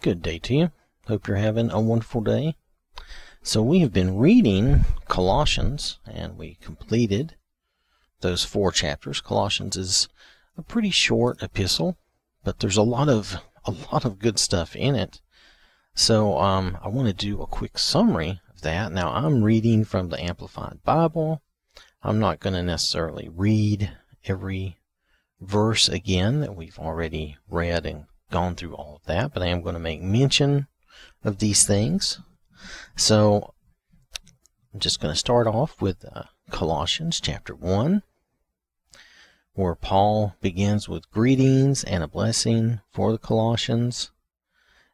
Good day to you. Hope you're having a wonderful day. So, we have been reading Colossians and we completed those four chapters. Colossians is a pretty short epistle, but there's a lot of a lot of good stuff in it. So, um, I want to do a quick summary of that. Now, I'm reading from the Amplified Bible. I'm not going to necessarily read every verse again that we've already read and gone through all of that, but I am going to make mention of these things. So I'm just going to start off with uh, Colossians chapter 1, where Paul begins with greetings and a blessing for the Colossians.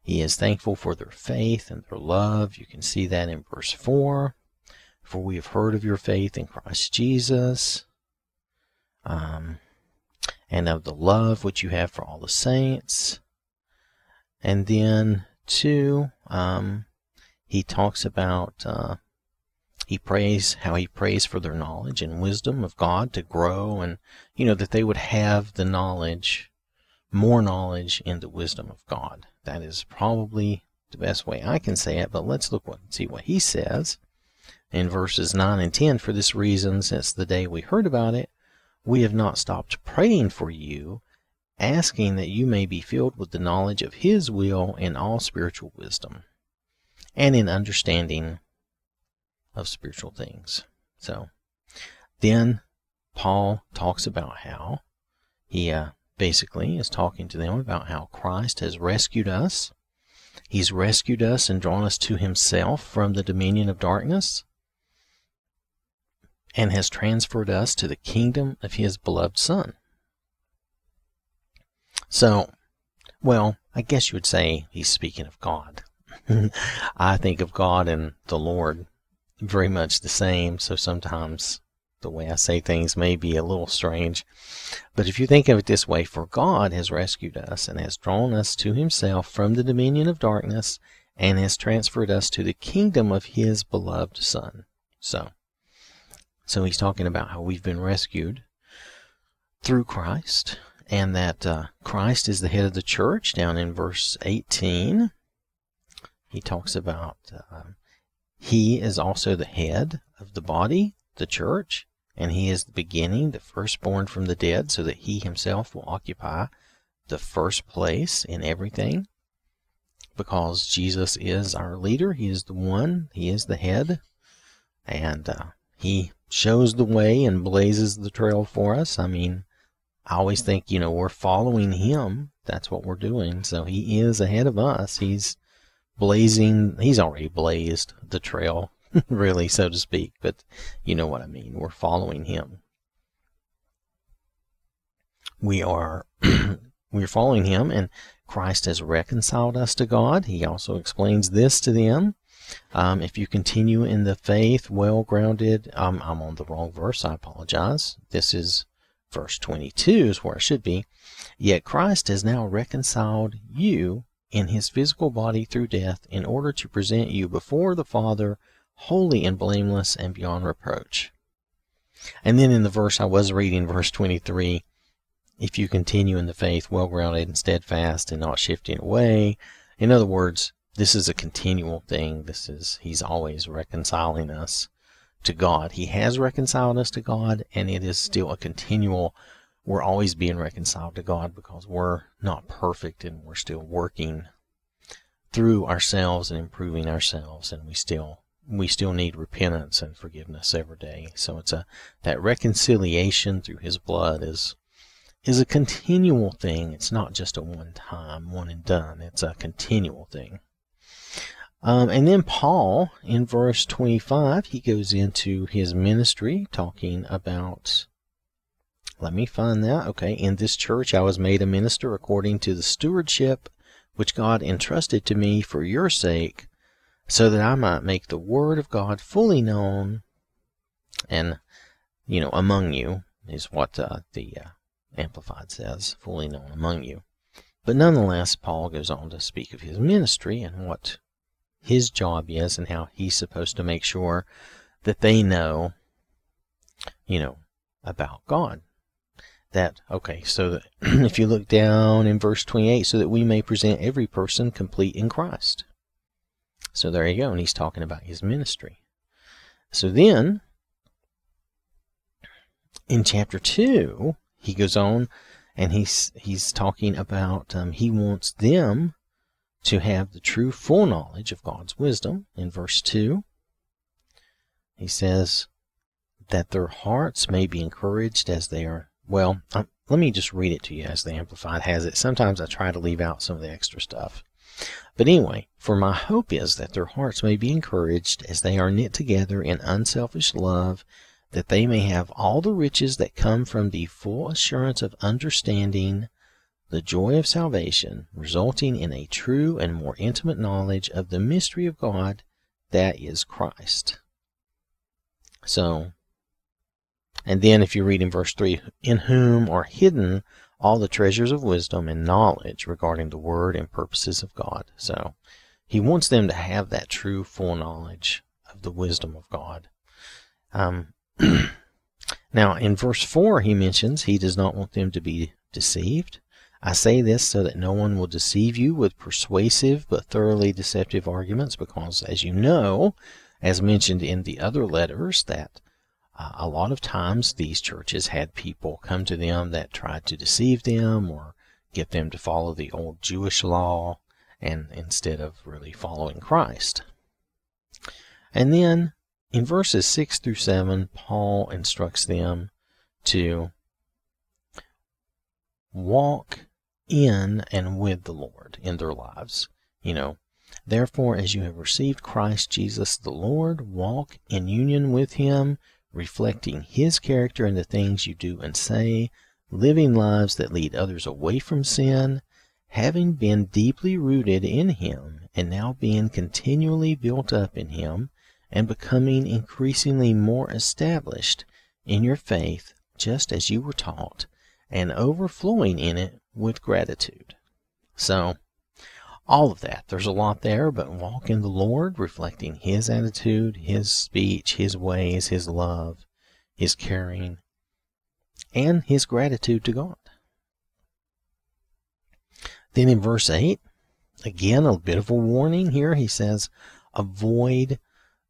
He is thankful for their faith and their love. You can see that in verse 4. For we have heard of your faith in Christ Jesus. Um, and of the love which you have for all the saints, and then, two, um, he talks about, uh, he prays how he prays for their knowledge and wisdom of God to grow and, you know, that they would have the knowledge, more knowledge in the wisdom of God. That is probably the best way I can say it, but let's look what, see what he says in verses 9 and 10. For this reason, since the day we heard about it, we have not stopped praying for you asking that you may be filled with the knowledge of His will in all spiritual wisdom and in understanding of spiritual things. So then Paul talks about how he uh, basically is talking to them about how Christ has rescued us. He's rescued us and drawn us to himself from the dominion of darkness and has transferred us to the kingdom of his beloved Son. So, well, I guess you would say he's speaking of God. I think of God and the Lord very much the same, so sometimes the way I say things may be a little strange. But if you think of it this way, for God has rescued us and has drawn us to himself from the dominion of darkness and has transferred us to the kingdom of his beloved Son. So, so he's talking about how we've been rescued through Christ and that uh, Christ is the head of the church down in verse 18. He talks about uh, he is also the head of the body, the church, and he is the beginning, the firstborn from the dead, so that he himself will occupy the first place in everything. Because Jesus is our leader, he is the one, he is the head, and uh, he shows the way and blazes the trail for us. I mean, I always think, you know, we're following him. That's what we're doing. So he is ahead of us. He's blazing, he's already blazed the trail, really, so to speak. But you know what I mean. We're following him. We are, we're following him, and Christ has reconciled us to God. He also explains this to them. Um, if you continue in the faith, well grounded, um, I'm on the wrong verse. I apologize. This is verse 22 is where it should be. Yet Christ has now reconciled you in his physical body through death in order to present you before the Father holy and blameless and beyond reproach. And then in the verse I was reading, verse 23, if you continue in the faith, well grounded and steadfast and not shifting away. In other words, this is a continual thing. This is, he's always reconciling us to God. He has reconciled us to God, and it is still a continual. We're always being reconciled to God because we're not perfect and we're still working through ourselves and improving ourselves, and we still we still need repentance and forgiveness every day. So it's a that reconciliation through His blood is is a continual thing. It's not just a one time, one and done. It's a continual thing. Um, and then Paul, in verse 25, he goes into his ministry talking about. Let me find that. Okay. In this church, I was made a minister according to the stewardship which God entrusted to me for your sake, so that I might make the word of God fully known and, you know, among you, is what uh, the uh, Amplified says, fully known among you. But nonetheless, Paul goes on to speak of his ministry and what his job is and how he's supposed to make sure that they know, you know, about God. that okay so that if you look down in verse 28 so that we may present every person complete in christ so there you go and he's talking about his ministry so then in chapter 2 he goes on and he's he's talking about um, he wants them to have the true full knowledge of god's wisdom in verse 2 he says that their hearts may be encouraged as they are well, uh, let me just read it to you as the Amplified has it. Sometimes I try to leave out some of the extra stuff. But anyway, for my hope is that their hearts may be encouraged as they are knit together in unselfish love, that they may have all the riches that come from the full assurance of understanding the joy of salvation, resulting in a true and more intimate knowledge of the mystery of God that is Christ. So, and then if you read in verse 3, in whom are hidden all the treasures of wisdom and knowledge regarding the word and purposes of God. So he wants them to have that true full knowledge of the wisdom of God. Um, now, in verse 4, he mentions he does not want them to be deceived. I say this so that no one will deceive you with persuasive but thoroughly deceptive arguments, because, as you know, as mentioned in the other letters, that uh, a lot of times these churches had people come to them that tried to deceive them or get them to follow the old Jewish law and instead of really following Christ. And then in verses 6 through 7, Paul instructs them to walk in and with the Lord in their lives. You know, therefore, as you have received Christ Jesus the Lord, walk in union with him reflecting His character in the things you do and say, living lives that lead others away from sin, having been deeply rooted in Him, and now being continually built up in Him, and becoming increasingly more established in your faith, just as you were taught, and overflowing in it with gratitude. So, all of that. There's a lot there, but walk in the Lord, reflecting His attitude, His speech, His ways, His love, His caring, and His gratitude to God. Then in verse 8, again, a bit of a warning here. He says, avoid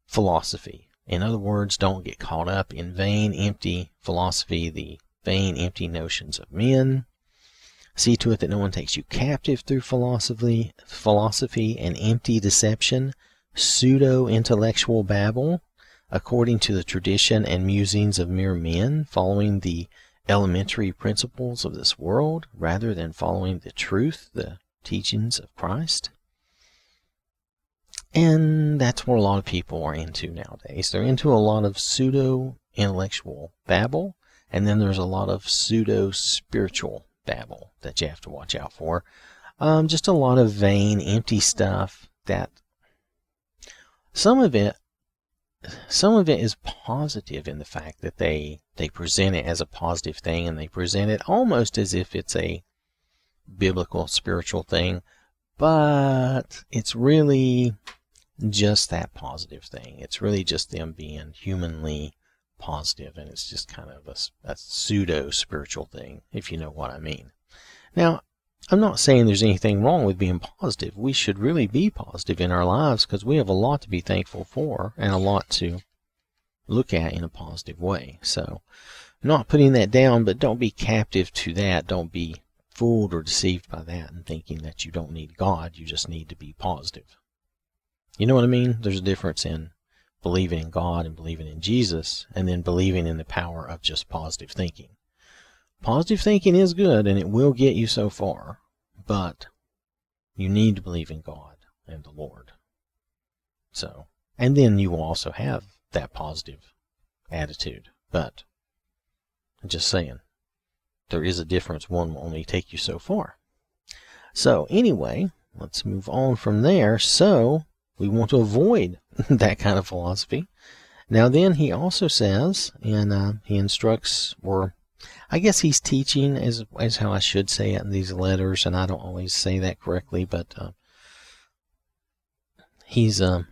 philosophy. In other words, don't get caught up in vain, empty philosophy, the vain, empty notions of men See to it that no one takes you captive through philosophy, philosophy and empty deception, pseudo intellectual babble, according to the tradition and musings of mere men, following the elementary principles of this world rather than following the truth, the teachings of Christ. And that's what a lot of people are into nowadays. They're into a lot of pseudo intellectual babble, and then there's a lot of pseudo spiritual babble that you have to watch out for. Um, just a lot of vain, empty stuff that some of it some of it is positive in the fact that they they present it as a positive thing and they present it almost as if it's a biblical spiritual thing but it's really just that positive thing it's really just them being humanly positive, and it's just kind of a, a pseudo spiritual thing, if you know what I mean. Now, I'm not saying there's anything wrong with being positive. We should really be positive in our lives because we have a lot to be thankful for and a lot to look at in a positive way. So, not putting that down, but don't be captive to that. Don't be fooled or deceived by that and thinking that you don't need God. You just need to be positive. You know what I mean? There's a difference in believing in God and believing in Jesus, and then believing in the power of just positive thinking. Positive thinking is good and it will get you so far, but you need to believe in God and the Lord. So, and then you will also have that positive attitude. But, I'm just saying, there is a difference. One will only take you so far. So, anyway, let's move on from there. So, we want to avoid that kind of philosophy. Now, then, he also says, and uh, he instructs, or I guess he's teaching, is, is how I should say it in these letters, and I don't always say that correctly, but uh, he's uh,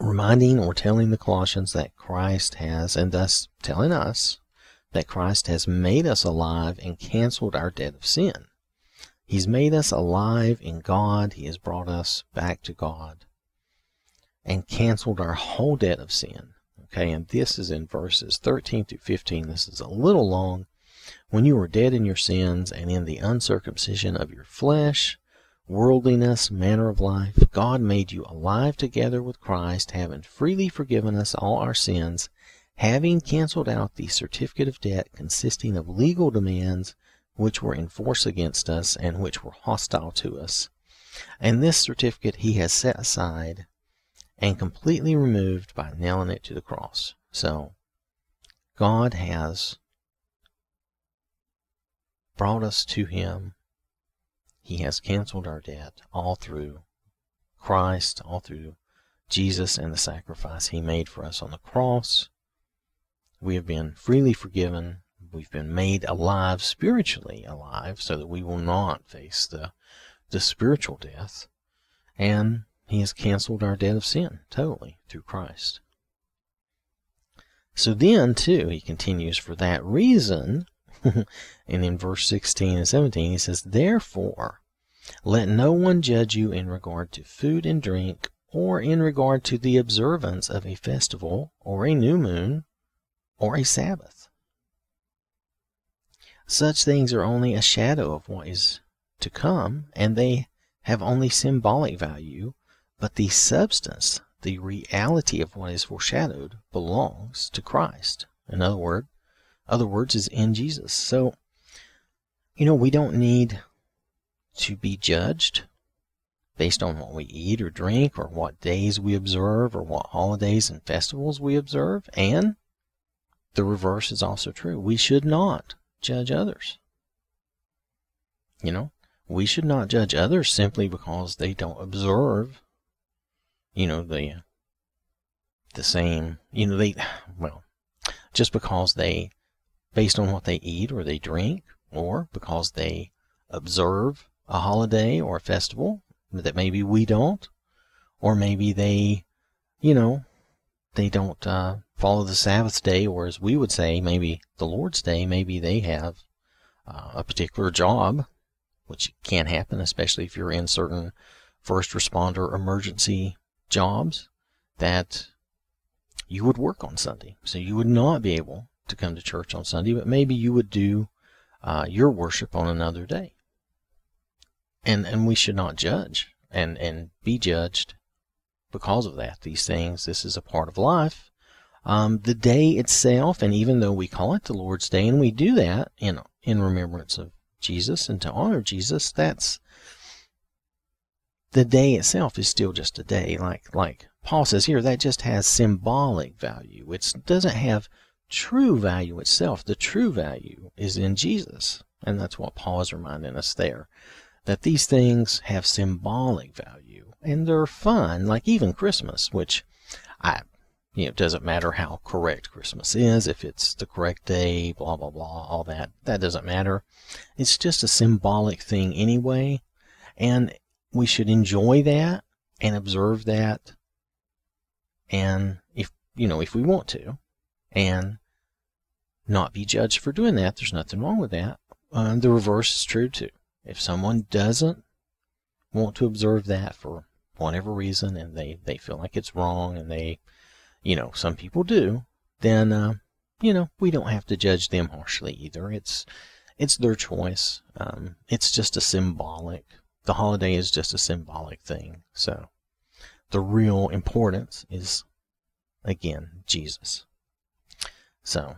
reminding or telling the Colossians that Christ has, and thus telling us, that Christ has made us alive and canceled our debt of sin. He's made us alive in God. He has brought us back to God and canceled our whole debt of sin. Okay, and this is in verses 13 through 15. This is a little long. When you were dead in your sins and in the uncircumcision of your flesh, worldliness, manner of life, God made you alive together with Christ, having freely forgiven us all our sins, having canceled out the certificate of debt consisting of legal demands which were in force against us and which were hostile to us. And this certificate he has set aside and completely removed by nailing it to the cross. So, God has brought us to Him. He has canceled our debt all through Christ, all through Jesus and the sacrifice He made for us on the cross. We have been freely forgiven. We've been made alive, spiritually alive, so that we will not face the, the spiritual death. And he has canceled our debt of sin totally through Christ. So then, too, he continues, for that reason, and in verse 16 and 17, he says, Therefore, let no one judge you in regard to food and drink, or in regard to the observance of a festival, or a new moon, or a Sabbath. Such things are only a shadow of what is to come, and they have only symbolic value but the substance, the reality of what is foreshadowed, belongs to Christ. In other word, other words is in Jesus. So, you know, we don't need to be judged based on what we eat or drink or what days we observe or what holidays and festivals we observe. And the reverse is also true. We should not judge others. You know, we should not judge others simply because they don't observe you know, the the same, you know, they well, just because they based on what they eat or they drink or because they observe a holiday or a festival that maybe we don't or maybe they, you know, they don't uh, follow the Sabbath day, or as we would say, maybe the Lord's day, maybe they have uh, a particular job, which can happen, especially if you're in certain first responder emergency jobs that you would work on Sunday. So you would not be able to come to church on Sunday, but maybe you would do uh, your worship on another day. And and we should not judge and and be judged because of that. These things, this is a part of life. Um, the day itself, and even though we call it the Lord's Day, and we do that in in remembrance of Jesus and to honor Jesus, that's the day itself is still just a day. Like like Paul says here, that just has symbolic value. It doesn't have true value itself. The true value is in Jesus. And that's what Paul is reminding us there. That these things have symbolic value and they're fun, like even Christmas, which I you know, it doesn't matter how correct Christmas is, if it's the correct day, blah blah blah, all that. That doesn't matter. It's just a symbolic thing anyway. And we should enjoy that and observe that and if you know if we want to and not be judged for doing that there's nothing wrong with that uh, the reverse is true too if someone doesn't want to observe that for whatever reason and they they feel like it's wrong and they you know some people do then uh, you know we don't have to judge them harshly either it's it's their choice um, it's just a symbolic the holiday is just a symbolic thing. So the real importance is, again, Jesus. So,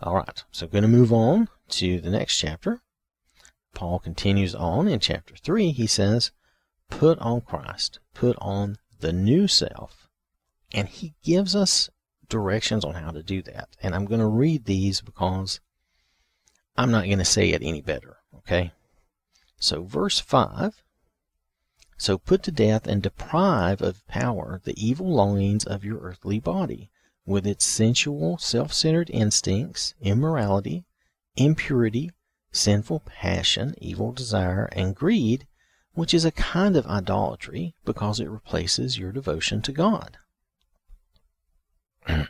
all right. So, going to move on to the next chapter. Paul continues on in chapter 3. He says, Put on Christ, put on the new self. And he gives us directions on how to do that. And I'm going to read these because I'm not going to say it any better. Okay? So, verse 5 So put to death and deprive of power the evil longings of your earthly body, with its sensual, self centered instincts, immorality, impurity, sinful passion, evil desire, and greed, which is a kind of idolatry because it replaces your devotion to God.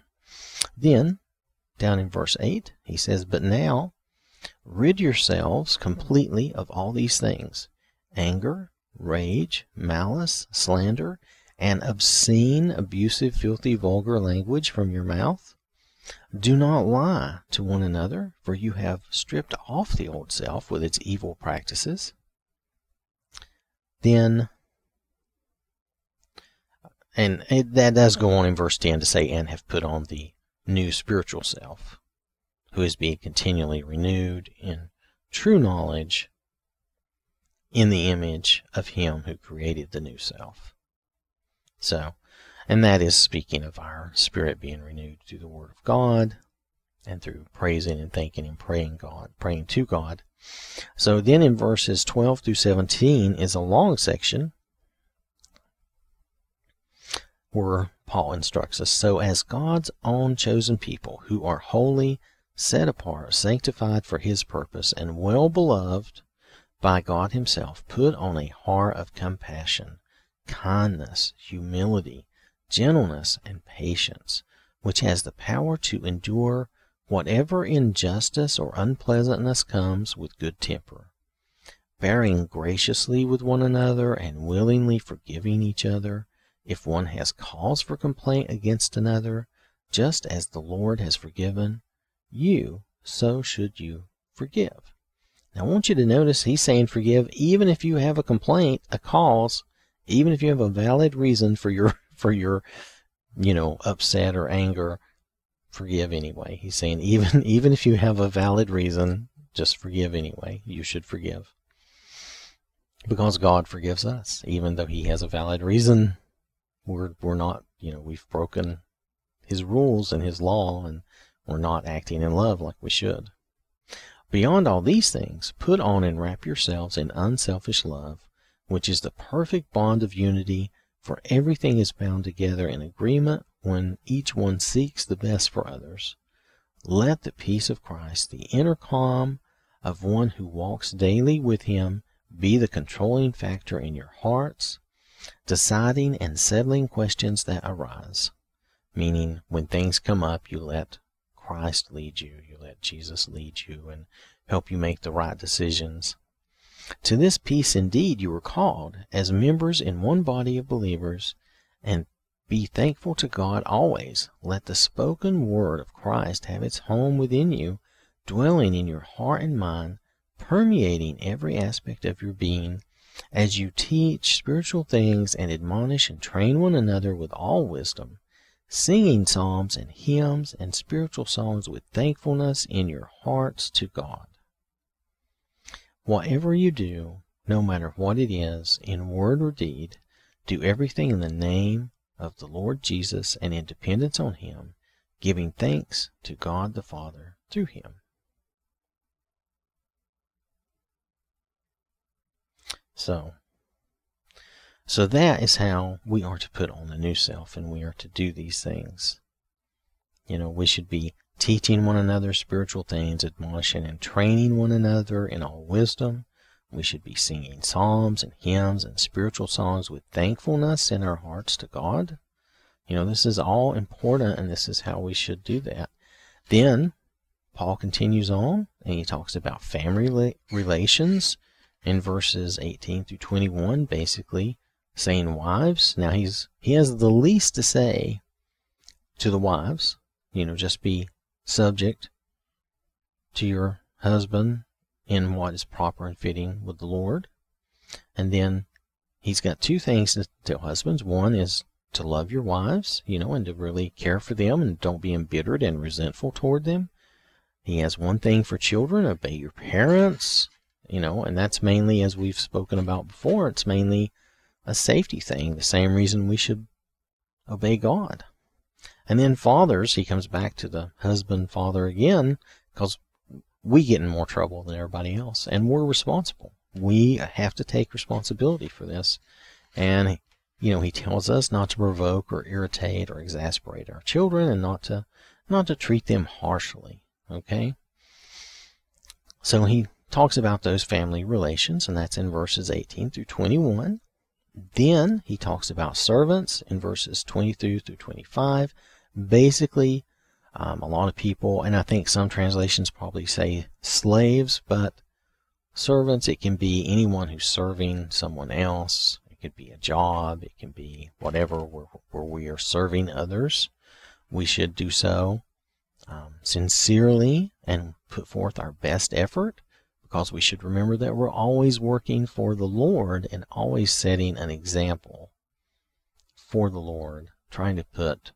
then, down in verse 8, he says, But now rid yourselves completely of all these things anger, rage, malice, slander, and obscene, abusive, filthy, vulgar language from your mouth. Do not lie to one another, for you have stripped off the old self with its evil practices. Then, and it, that does go on in verse 10 to say, and have put on the new spiritual self, who is being continually renewed in true knowledge in the image of Him who created the new self. So, and that is speaking of our spirit being renewed through the Word of God and through praising and thanking and praying God, praying to God. So then in verses 12 through 17 is a long section where Paul instructs us. So as God's own chosen people who are holy, set apart, sanctified for his purpose, and well beloved by God himself, put on a heart of compassion, kindness, humility, gentleness, and patience, which has the power to endure whatever injustice or unpleasantness comes with good temper, bearing graciously with one another and willingly forgiving each other if one has cause for complaint against another, just as the Lord has forgiven you, so should you forgive. Now, I want you to notice he's saying forgive even if you have a complaint, a cause, even if you have a valid reason for your for your you know upset or anger forgive anyway. He's saying even even if you have a valid reason just forgive anyway. You should forgive. Because god forgives us even though he has a valid reason we're we're not you know we've broken his rules and his law and we're not acting in love like we should beyond all these things put on and wrap yourselves in unselfish love which is the perfect bond of unity for everything is bound together in agreement when each one seeks the best for others. Let the peace of Christ, the inner calm of one who walks daily with Him, be the controlling factor in your hearts, deciding and settling questions that arise. Meaning, when things come up, you let Christ lead you, you let Jesus lead you, and help you make the right decisions. To this peace indeed you were called, as members in one body of believers, and be thankful to God always. Let the spoken word of Christ have its home within you, dwelling in your heart and mind, permeating every aspect of your being, as you teach spiritual things and admonish and train one another with all wisdom, singing psalms and hymns and spiritual songs with thankfulness in your hearts to God. Whatever you do, no matter what it is, in word or deed, do everything in the name of the Lord Jesus and in dependence on Him, giving thanks to God the Father through Him. So, so that is how we are to put on the new self and we are to do these things. You know, we should be teaching one another spiritual things, admonishing and training one another in all wisdom. We should be singing psalms and hymns and spiritual songs with thankfulness in our hearts to God. You know, this is all important and this is how we should do that. Then Paul continues on and he talks about family relations in verses 18 through 21, basically saying wives. Now he's he has the least to say to the wives. You know, just be subject to your husband in what is proper and fitting with the Lord. And then he's got two things to tell husbands. One is to love your wives, you know, and to really care for them and don't be embittered and resentful toward them. He has one thing for children obey your parents, you know, and that's mainly, as we've spoken about before, it's mainly a safety thing, the same reason we should obey God. And then fathers, he comes back to the husband father again because we get in more trouble than everybody else and we're responsible. We have to take responsibility for this. And, you know, he tells us not to provoke or irritate or exasperate our children and not to, not to treat them harshly. Okay. So he talks about those family relations and that's in verses 18 through 21. Then he talks about servants in verses 22 through 25 basically Um, a lot of people, and I think some translations probably say slaves, but servants, it can be anyone who's serving someone else. It could be a job. It can be whatever where, where we are serving others. We should do so um, sincerely and put forth our best effort because we should remember that we're always working for the Lord and always setting an example for the Lord, trying to put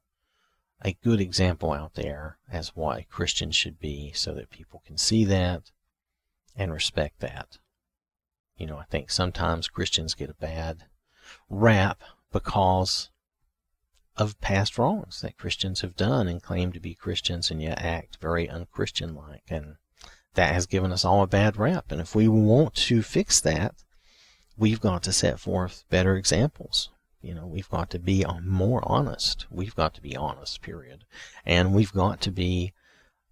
a good example out there as what a Christian should be so that people can see that and respect that. You know, I think sometimes Christians get a bad rap because of past wrongs that Christians have done and claim to be Christians and yet act very unchristian like. And that has given us all a bad rap. And if we want to fix that, we've got to set forth better examples. You know, we've got to be um, more honest. We've got to be honest, period. And we've got to be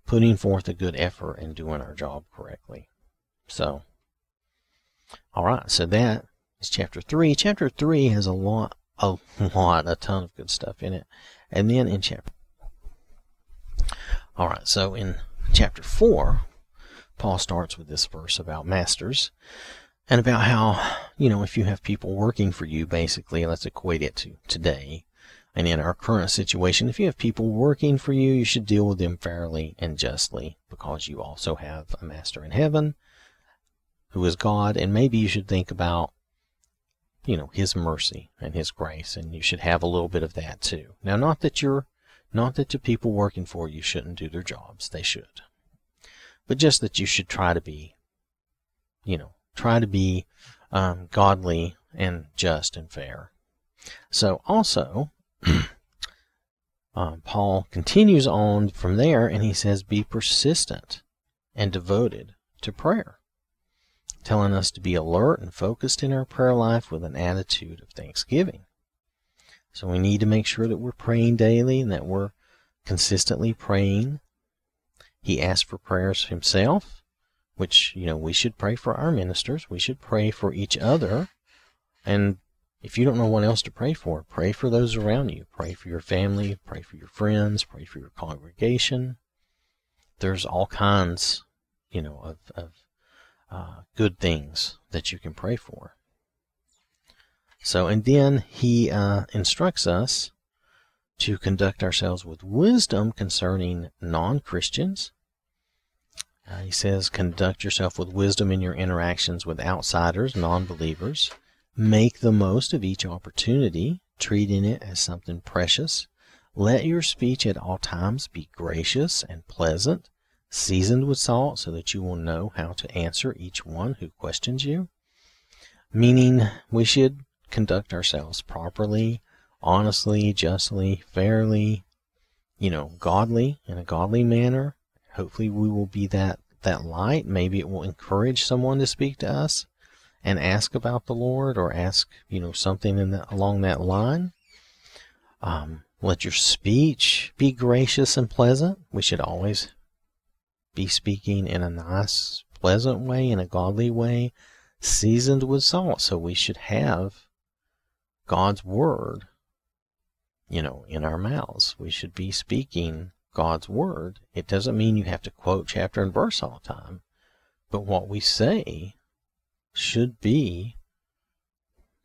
putting forth a good effort and doing our job correctly. So, all right, so that is chapter 3. Chapter 3 has a lot, a lot, a ton of good stuff in it. And then in chapter. All right, so in chapter 4, Paul starts with this verse about masters and about how, you know, if you have people working for you, basically, let's equate it to today. And in our current situation, if you have people working for you, you should deal with them fairly and justly because you also have a master in heaven who is God. And maybe you should think about, you know, his mercy and his grace. And you should have a little bit of that too. Now, not that you're, not that the people working for you shouldn't do their jobs. They should. But just that you should try to be, you know, try to be um, godly and just and fair. So also, uh, Paul continues on from there and he says, Be persistent and devoted to prayer, telling us to be alert and focused in our prayer life with an attitude of thanksgiving. So we need to make sure that we're praying daily and that we're consistently praying. He asked for prayers himself which, you know, we should pray for our ministers. We should pray for each other. And if you don't know what else to pray for, pray for those around you. Pray for your family, pray for your friends, pray for your congregation. There's all kinds, you know, of, of uh, good things that you can pray for. So, and then he uh, instructs us to conduct ourselves with wisdom concerning non Christians uh, he says, conduct yourself with wisdom in your interactions with outsiders, non believers. Make the most of each opportunity, treating it as something precious. Let your speech at all times be gracious and pleasant, seasoned with salt, so that you will know how to answer each one who questions you. Meaning, we should conduct ourselves properly, honestly, justly, fairly, you know, godly, in a godly manner, Hopefully, we will be that, that light. Maybe it will encourage someone to speak to us and ask about the Lord or ask, you know, something in that, along that line. Um, let your speech be gracious and pleasant. We should always be speaking in a nice, pleasant way, in a godly way, seasoned with salt. So we should have God's word, you know, in our mouths. We should be speaking God's Word, it doesn't mean you have to quote chapter and verse all the time. But what we say should be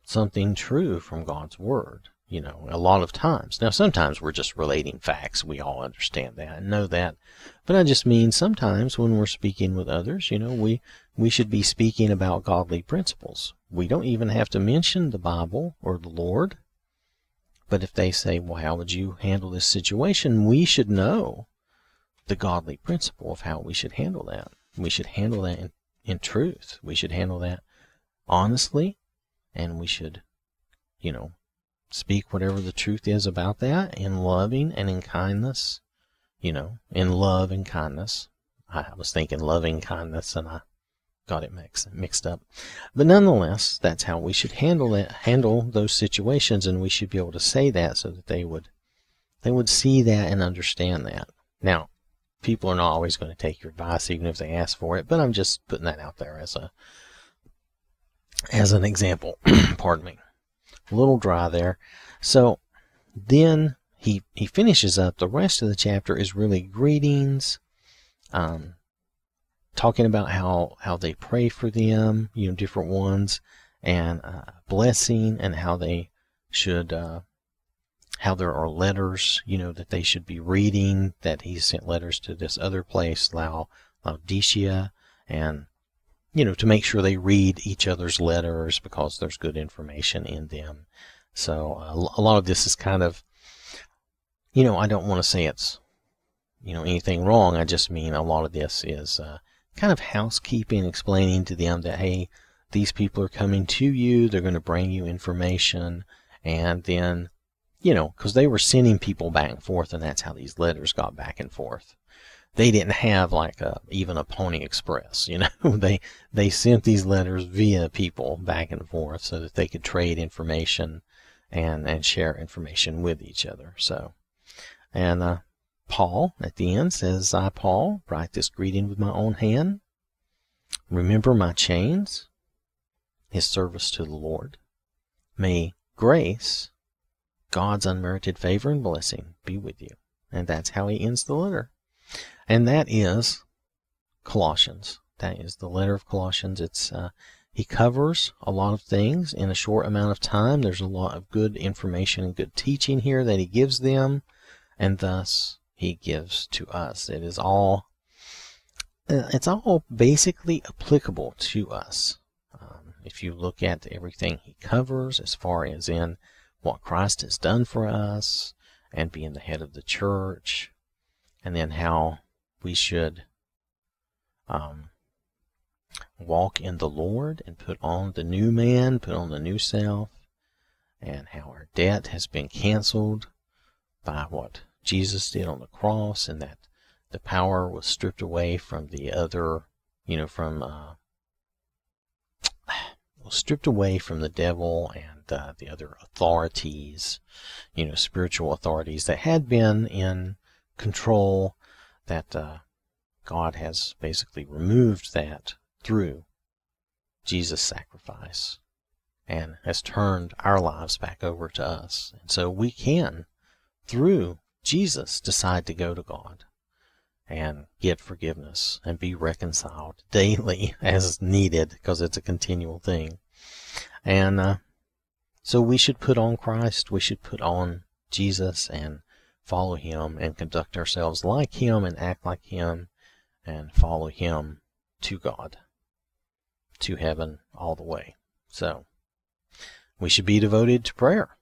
something true from God's Word, you know, a lot of times. Now, sometimes we're just relating facts. We all understand that and know that. But I just mean sometimes when we're speaking with others, you know, we, we should be speaking about godly principles. We don't even have to mention the Bible or the Lord but if they say, well, how would you handle this situation? We should know the godly principle of how we should handle that. We should handle that in, in truth. We should handle that honestly, and we should, you know, speak whatever the truth is about that in loving and in kindness, you know, in love and kindness. I was thinking loving kindness and I got it mixed mixed up. But nonetheless, that's how we should handle it, handle those situations, and we should be able to say that so that they would they would see that and understand that. Now, people are not always going to take your advice even if they ask for it, but I'm just putting that out there as a as an example. Pardon me. A little dry there. So then he he finishes up the rest of the chapter is really greetings, um, talking about how how they pray for them, you know, different ones, and uh, blessing, and how they should. Uh, how there are letters, you know, that they should be reading, that he sent letters to this other place, Laodicea, and you know, to make sure they read each other's letters because there's good information in them. So uh, a lot of this is kind of, you know, I don't want to say it's, you know, anything wrong. I just mean a lot of this is uh, kind of housekeeping, explaining to them that, hey, these people are coming to you, they're going to bring you information, and then, you know, because they were sending people back and forth, and that's how these letters got back and forth they didn't have like a, even a Pony Express, you know. they they sent these letters via people back and forth so that they could trade information and and share information with each other. So, and uh, Paul at the end says, "I Paul write this greeting with my own hand. Remember my chains, His service to the Lord. May grace, God's unmerited favor and blessing, be with you." And that's how he ends the letter. And that is Colossians. That is the letter of Colossians. It's uh, he covers a lot of things in a short amount of time. There's a lot of good information and good teaching here that he gives them, and thus he gives to us. It is all uh, it's all basically applicable to us. Um, if you look at everything he covers, as far as in what Christ has done for us, and being the head of the church, and then how we should um, walk in the Lord and put on the new man, put on the new self, and how our debt has been canceled by what Jesus did on the cross, and that the power was stripped away from the other, you know, from uh, was stripped away from the devil and uh, the other authorities, you know, spiritual authorities that had been in control that uh, God has basically removed that through Jesus' sacrifice and has turned our lives back over to us. And so we can, through Jesus, decide to go to God and get forgiveness and be reconciled daily as needed because it's a continual thing. And uh, so we should put on Christ, we should put on Jesus and follow him and conduct ourselves like him and act like him and follow him to God, to heaven all the way. So, we should be devoted to prayer.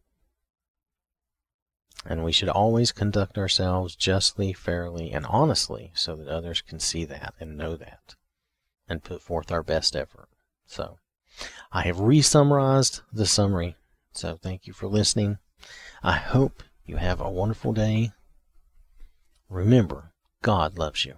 And we should always conduct ourselves justly, fairly, and honestly so that others can see that and know that and put forth our best effort. So, I have re summarized the summary. So, thank you for listening. I hope you have a wonderful day. Remember, God loves you.